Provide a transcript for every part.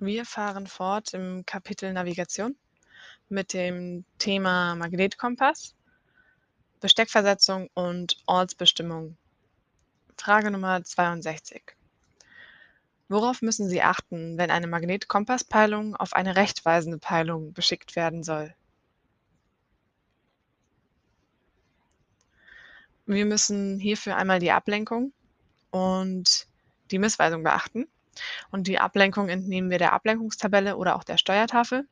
Wir fahren fort im Kapitel Navigation mit dem Thema Magnetkompass, Besteckversetzung und Ortsbestimmung. Frage Nummer 62. Worauf müssen Sie achten, wenn eine Magnetkompasspeilung auf eine rechtweisende Peilung beschickt werden soll? Wir müssen hierfür einmal die Ablenkung und die Missweisung beachten. Und die Ablenkung entnehmen wir der Ablenkungstabelle oder auch der Steuertafel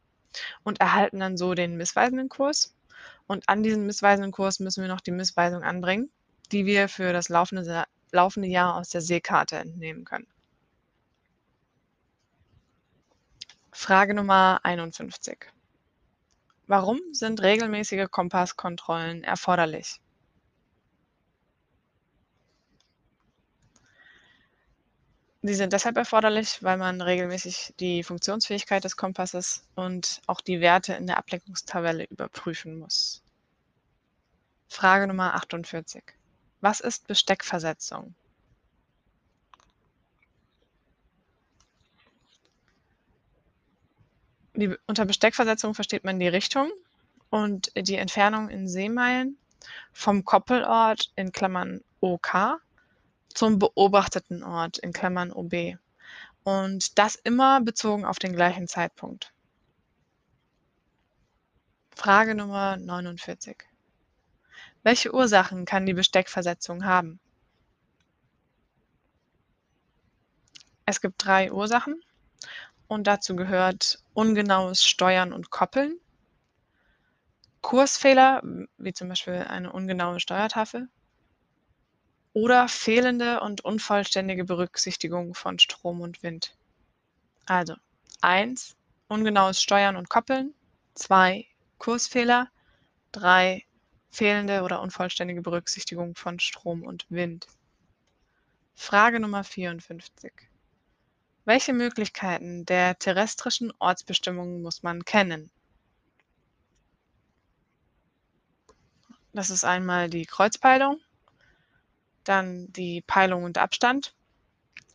und erhalten dann so den missweisenden Kurs. Und an diesen missweisenden Kurs müssen wir noch die Missweisung anbringen, die wir für das laufende, laufende Jahr aus der Seekarte entnehmen können. Frage Nummer 51. Warum sind regelmäßige Kompasskontrollen erforderlich? Sie sind deshalb erforderlich, weil man regelmäßig die Funktionsfähigkeit des Kompasses und auch die Werte in der Ablenkungstabelle überprüfen muss. Frage Nummer 48. Was ist Besteckversetzung? Die, unter Besteckversetzung versteht man die Richtung und die Entfernung in Seemeilen vom Koppelort in Klammern OK zum beobachteten Ort in Klammern (OB) und das immer bezogen auf den gleichen Zeitpunkt. Frage Nummer 49. Welche Ursachen kann die Besteckversetzung haben? Es gibt drei Ursachen und dazu gehört ungenaues Steuern und Koppeln, Kursfehler, wie zum Beispiel eine ungenaue Steuertafel, oder fehlende und unvollständige Berücksichtigung von Strom und Wind. Also 1. Ungenaues Steuern und Koppeln. 2. Kursfehler. 3. Fehlende oder unvollständige Berücksichtigung von Strom und Wind. Frage Nummer 54. Welche Möglichkeiten der terrestrischen Ortsbestimmung muss man kennen? Das ist einmal die Kreuzpeilung, dann die Peilung und Abstand.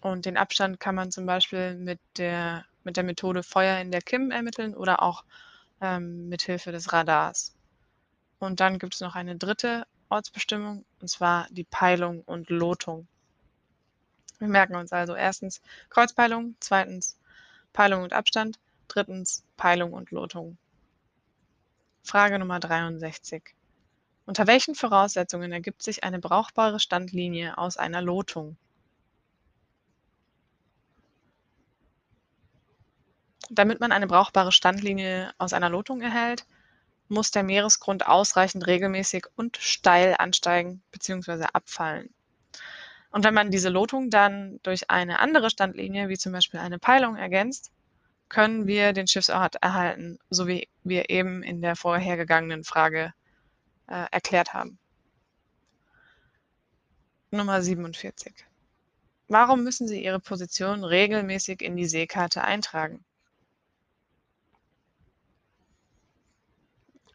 Und den Abstand kann man zum Beispiel mit der, mit der Methode Feuer in der Kim ermitteln oder auch ähm, mit Hilfe des Radars. Und dann gibt es noch eine dritte Ortsbestimmung, und zwar die Peilung und Lotung. Wir merken uns also erstens Kreuzpeilung, zweitens Peilung und Abstand, drittens Peilung und Lotung. Frage Nummer 63. Unter welchen Voraussetzungen ergibt sich eine brauchbare Standlinie aus einer Lotung? Damit man eine brauchbare Standlinie aus einer Lotung erhält, muss der Meeresgrund ausreichend regelmäßig und steil ansteigen bzw. abfallen. Und wenn man diese Lotung dann durch eine andere Standlinie, wie zum Beispiel eine Peilung, ergänzt, können wir den Schiffsort erhalten, so wie wir eben in der vorhergegangenen Frage äh, erklärt haben. Nummer 47. Warum müssen Sie Ihre Position regelmäßig in die Seekarte eintragen?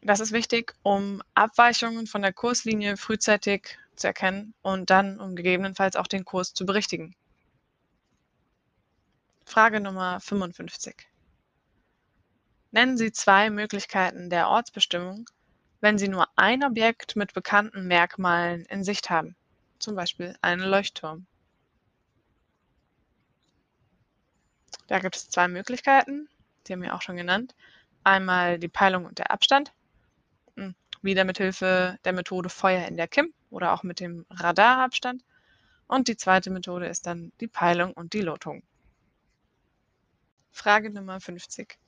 Das ist wichtig, um Abweichungen von der Kurslinie frühzeitig zu erkennen und dann, um gegebenenfalls auch den Kurs zu berichtigen. Frage Nummer 55. Nennen Sie zwei Möglichkeiten der Ortsbestimmung, wenn Sie nur ein Objekt mit bekannten Merkmalen in Sicht haben, zum Beispiel einen Leuchtturm. Da gibt es zwei Möglichkeiten, die haben wir auch schon genannt. Einmal die Peilung und der Abstand, hm, wieder mit Hilfe der Methode Feuer in der Kim oder auch mit dem Radarabstand. Und die zweite Methode ist dann die Peilung und die Lotung. Frage Nummer 50.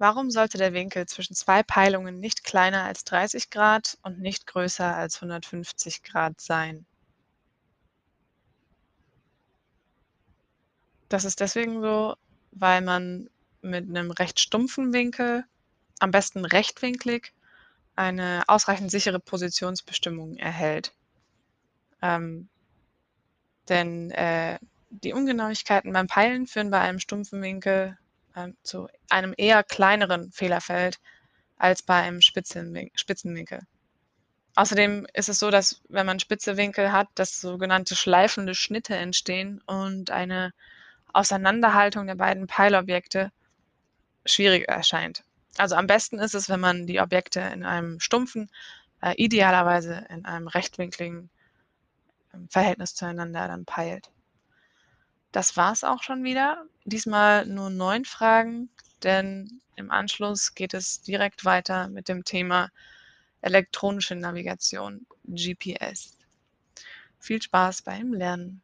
Warum sollte der Winkel zwischen zwei Peilungen nicht kleiner als 30 Grad und nicht größer als 150 Grad sein? Das ist deswegen so, weil man mit einem recht stumpfen Winkel, am besten rechtwinklig, eine ausreichend sichere Positionsbestimmung erhält. Ähm, denn äh, die Ungenauigkeiten beim Peilen führen bei einem stumpfen Winkel ähm, zu einem eher kleineren Fehlerfeld als bei einem Spitzenwinkel. Außerdem ist es so, dass wenn man spitze Winkel hat, dass sogenannte schleifende Schnitte entstehen und eine Auseinanderhaltung der beiden Peilobjekte schwierig erscheint. Also am besten ist es, wenn man die Objekte in einem stumpfen, äh, idealerweise in einem rechtwinkligen ähm, Verhältnis zueinander dann peilt. Das war's auch schon wieder. Diesmal nur neun Fragen, denn im Anschluss geht es direkt weiter mit dem Thema elektronische Navigation, GPS. Viel Spaß beim Lernen!